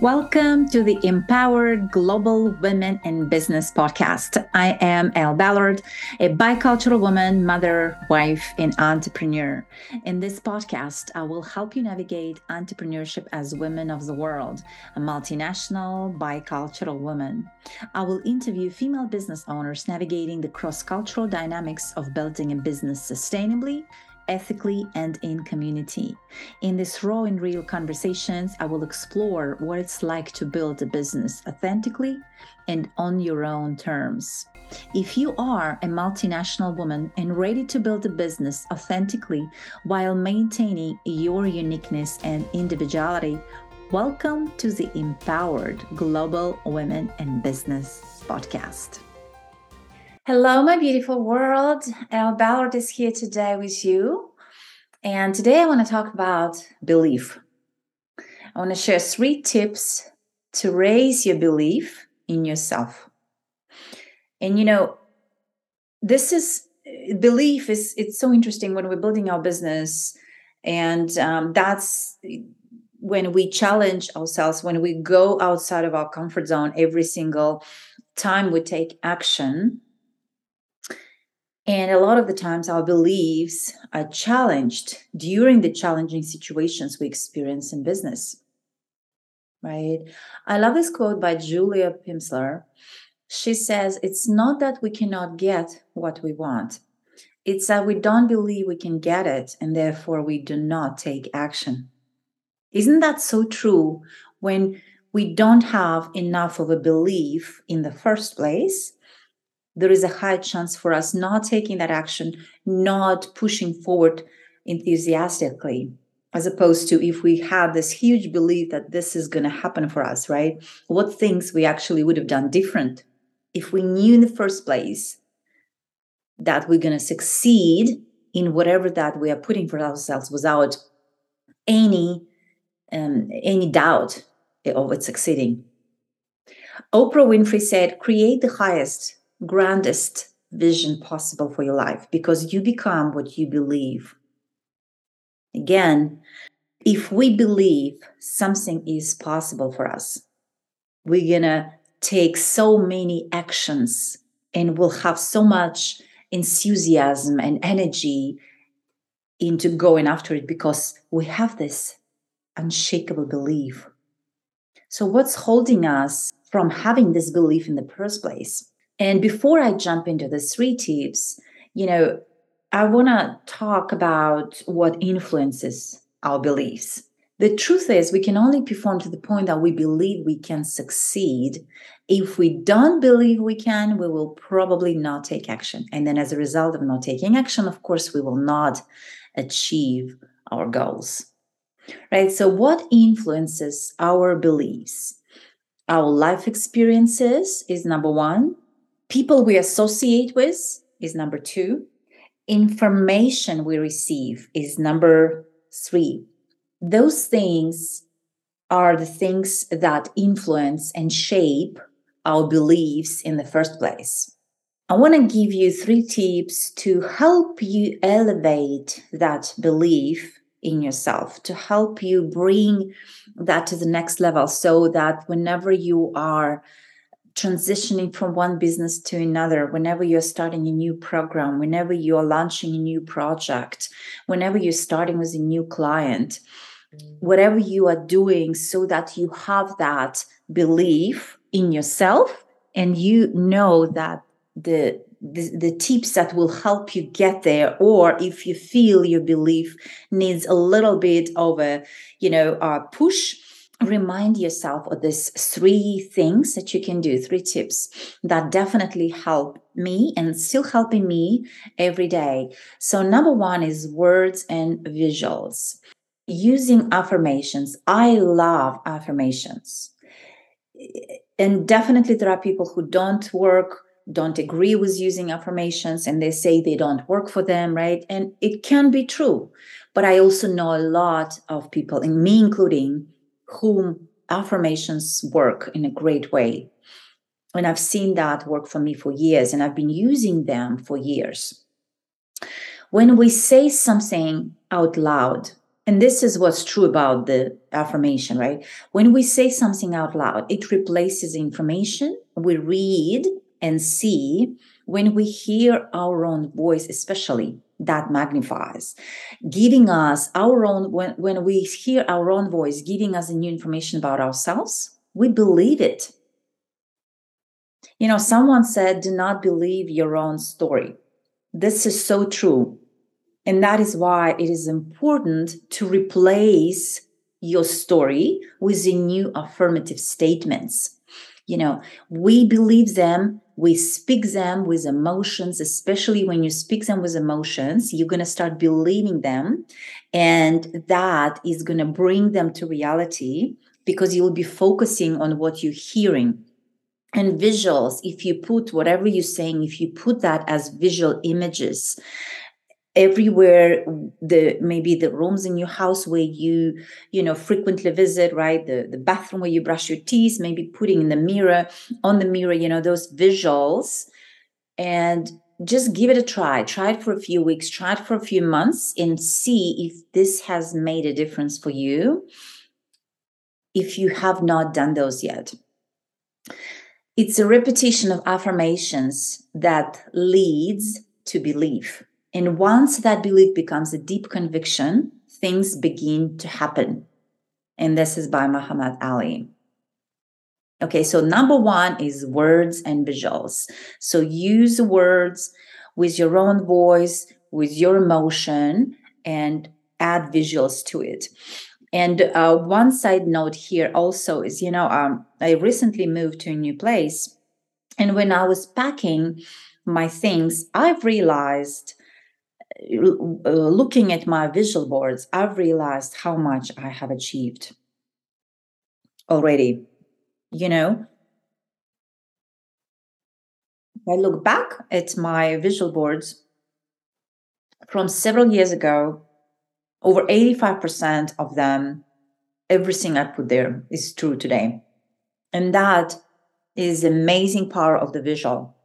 Welcome to the Empowered Global Women in Business podcast. I am Elle Ballard, a bicultural woman, mother, wife, and entrepreneur. In this podcast, I will help you navigate entrepreneurship as women of the world, a multinational, bicultural woman. I will interview female business owners navigating the cross cultural dynamics of building a business sustainably ethically, and in community. In this raw and real conversations, I will explore what it's like to build a business authentically and on your own terms. If you are a multinational woman and ready to build a business authentically while maintaining your uniqueness and individuality, welcome to the Empowered Global Women in Business podcast. Hello, my beautiful world. Elle Ballard is here today with you. And today I want to talk about belief. I want to share three tips to raise your belief in yourself. And you know, this is belief is it's so interesting when we're building our business and um, that's when we challenge ourselves when we go outside of our comfort zone every single time we take action and a lot of the times, our beliefs are challenged during the challenging situations we experience in business. Right? I love this quote by Julia Pimsleur. She says, It's not that we cannot get what we want, it's that we don't believe we can get it, and therefore we do not take action. Isn't that so true when we don't have enough of a belief in the first place? There is a high chance for us not taking that action, not pushing forward enthusiastically, as opposed to if we have this huge belief that this is going to happen for us, right? What things we actually would have done different if we knew in the first place that we're going to succeed in whatever that we are putting for ourselves without any um, any doubt of it succeeding. Oprah Winfrey said, "Create the highest grandest vision possible for your life because you become what you believe. Again, if we believe something is possible for us, we're going to take so many actions and we'll have so much enthusiasm and energy into going after it because we have this unshakable belief. So, what's holding us from having this belief in the first place? And before I jump into the three tips, you know, I want to talk about what influences our beliefs. The truth is, we can only perform to the point that we believe we can succeed. If we don't believe we can, we will probably not take action. And then, as a result of not taking action, of course, we will not achieve our goals. Right? So, what influences our beliefs? Our life experiences is number one people we associate with is number two. Information we receive is number three. Those things are the things that influence and shape our beliefs in the first place. I want to give you three tips to help you elevate that belief in yourself to help you bring that to the next level so that whenever you are transitioning from one business to another, whenever you're starting a new program, whenever you're launching a new project, whenever you're starting with a new client, whatever you are doing, so that you have that belief in yourself and you know that the the, the tips that will help you get there or if you feel your belief needs a little bit of a you know a push remind yourself of these three things that you can do, three tips that definitely help me and still helping me every day. So, number one is words and visuals. Using affirmations. I love affirmations. And definitely, there are people who don't work, don't agree with using affirmations, and they say they don't work for them, right? And it can be true. But I also know a lot of people, and me including, whom affirmations work in a great way. And I've seen that work for me for years, and I've been using them for years. When we say something out loud, and this is what's true about the affirmation, right? When we say something out loud, it replaces information we read and see. When we hear our own voice, especially, that magnifies, giving us our own, when, when we hear our own voice, giving us a new information about ourselves, we believe it. You know, someone said, do not believe your own story. This is so true. And that is why it is important to replace your story with the new affirmative statements. You know, we believe them, we speak them with emotions, especially when you speak them with emotions, you're going to start believing them. And that is going to bring them to reality because you'll be focusing on what you're hearing and visuals if you put whatever you're saying if you put that as visual images everywhere the maybe the rooms in your house where you you know frequently visit right? The the bathroom where you brush your teeth maybe putting in the mirror on the mirror you know those visuals. And just give it a try. Try it for a few weeks. Try it for a few months and see if this has made a difference for you. If you have not done those yet. It's a repetition of affirmations that leads to belief and once that belief becomes a deep conviction, things begin to happen. And this is by Muhammad Ali. Okay, so number one is words and visuals. So use words with your own voice, with your emotion, and add visuals to it. And uh, one side note here also is you know, um, I recently moved to a new place. And when I was packing my things, I've realized Uh, looking at my visual boards, I've realized how much I have achieved already. You know, I look back at my visual boards from several years ago, over 85% of them, everything I put there is true today. And that is amazing power of the visual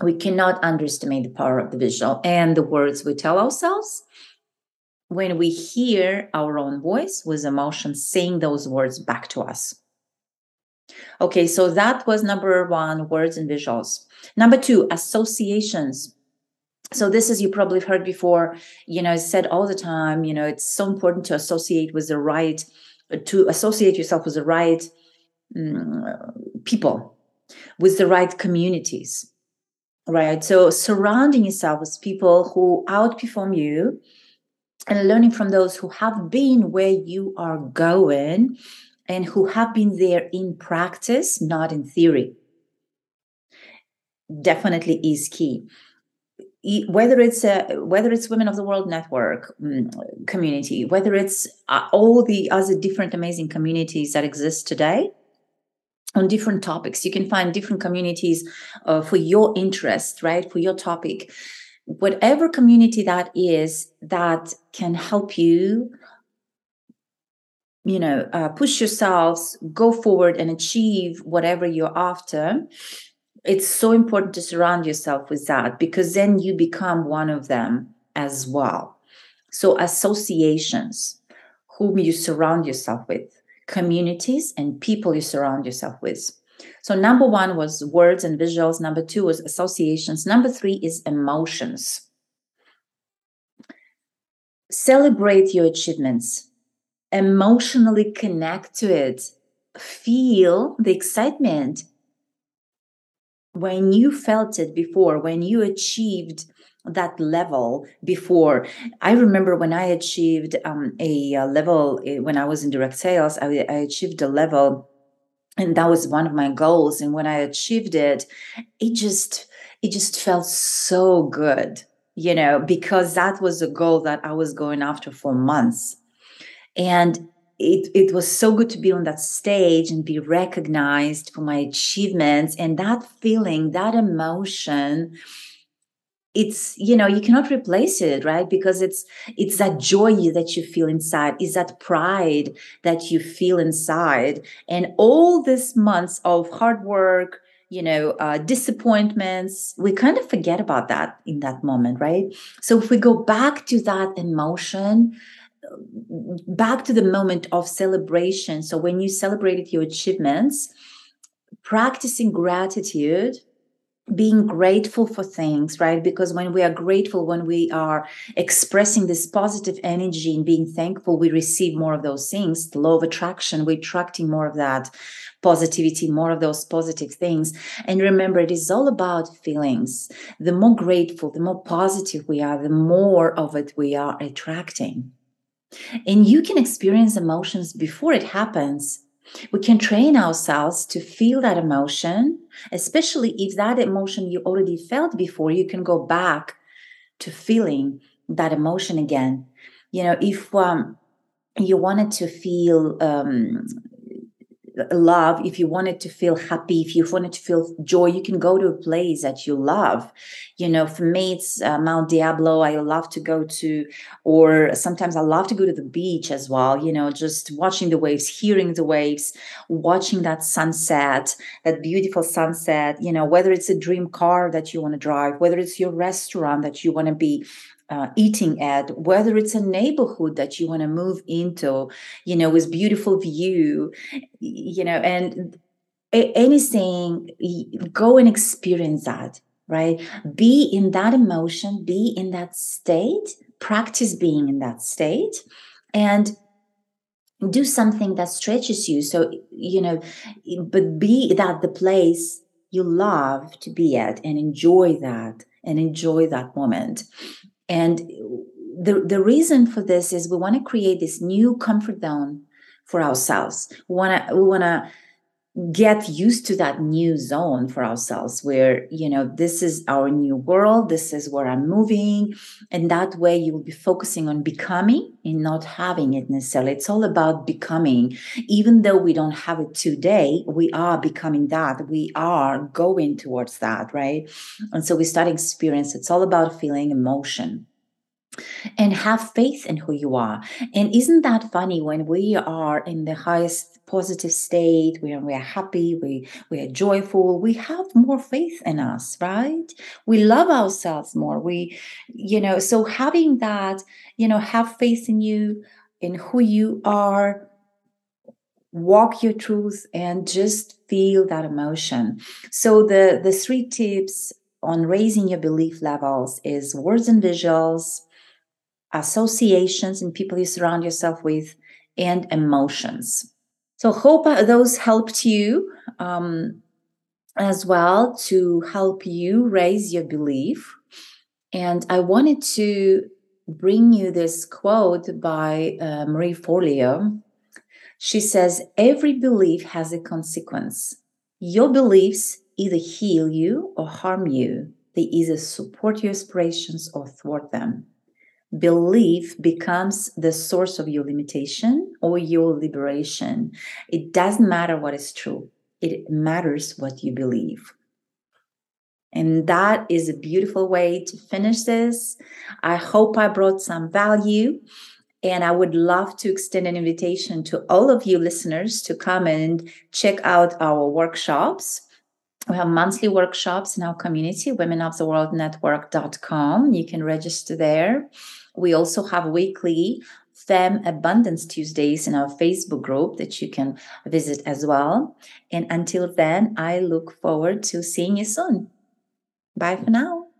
we cannot underestimate the power of the visual and the words we tell ourselves when we hear our own voice with emotion saying those words back to us. Okay, so that was number one words and visuals. Number two, associations. So, this is you probably heard before, you know, said all the time, you know, it's so important to associate with the right, to associate yourself with the right um, people, with the right communities right? So surrounding yourself with people who outperform you and learning from those who have been where you are going and who have been there in practice, not in theory. Definitely is key. Whether it's a, whether it's Women of the World Network um, community, whether it's uh, all the other different amazing communities that exist today, on different topics. You can find different communities uh, for your interest, right? For your topic. Whatever community that is that can help you, you know, uh, push yourselves, go forward and achieve whatever you're after. It's so important to surround yourself with that because then you become one of them as well. So, associations, whom you surround yourself with communities and people you surround yourself with. So, number one was words and visuals. Number two was associations. Number three is emotions. Celebrate your achievements, emotionally connect to it, feel the excitement when you felt it before, when you achieved that level before. I remember when I achieved um, a, a, level eh, when I was in direct sales, I, I achieved a level and that was one of my goals and when i achieved it it just it just felt so good you know because that was a goal that i was going after for months and it, it was so good to be on that stage and be recognized for my achievements. And that feeling that emotion it's you know you cannot replace it right? Because it's it's that joy that you feel inside. Is that pride that you feel inside. And all these months of hard work you know uh, disappointments we kind of forget about that in that moment right? So if we go back to that emotion back to the moment of celebration. So when you celebrated your achievements, practicing gratitude being grateful for things, right? Because when we are grateful, when we are expressing this positive energy and being thankful, we receive more of those things. The law of attraction, we're attracting more of that positivity, more of those positive things. And remember, it is all about feelings. The more grateful, the more positive we are, the more of it we are attracting. And you can experience emotions before it happens we can train ourselves to feel that emotion, especially if that emotion you already felt before, you can go back to feeling that emotion again. You know, if um, you wanted to feel um, love, if you wanted to feel happy, if you wanted to feel joy, you can go to a place that you love. You know, for me, it's uh, Mount Diablo. I love to go to, or sometimes I love to go to the beach as well. You know, just watching the waves, hearing the waves, watching that sunset, that beautiful sunset. You know, whether it's a dream car that you want to drive, whether it's your restaurant that you want to be uh, eating at, whether it's a neighborhood that you want to move into, you know, with beautiful view, you know, and anything, go and experience that, right? Be in that emotion, be in that state, practice being in that state, and do something that stretches you. So, you know, but be that the place you love to be at and enjoy that and enjoy that moment. And the, the reason for this is we want to create this new comfort zone for ourselves. We want to we want to get used to that new zone for ourselves where you know this is our new world this is where i'm moving. And that way you will be focusing on becoming and not having it necessarily. It's all about becoming. Even though we don't have it today we are becoming that. We are going towards that right? And so we start experience it's all about feeling emotion and have faith in who you are. And isn't that funny when we are in the highest positive state, when we are happy, we, we are joyful, we have more faith in us, right? We love ourselves more. We, you know, so having that, you know, have faith in you, in who you are, walk your truth and just feel that emotion. So the the three tips on raising your belief levels is words and visuals, associations and people you surround yourself with, and emotions. So, hope those helped you um, as well to help you raise your belief. And I wanted to bring you this quote by uh, Marie Forleo. She says, Every belief has a consequence. Your beliefs either heal you or harm you, they either support your aspirations or thwart them belief becomes the source of your limitation or your liberation. It doesn't matter what is true, it matters what you believe. And that is a beautiful way to finish this. I hope I brought some value. And I would love to extend an invitation to all of you listeners to come and check out our workshops. We have monthly workshops in our community, womenoftheworldnetwork.com. You can register there. We also have weekly Fem Abundance Tuesdays in our Facebook group that you can visit as well. And until then, I look forward to seeing you soon. Bye for now.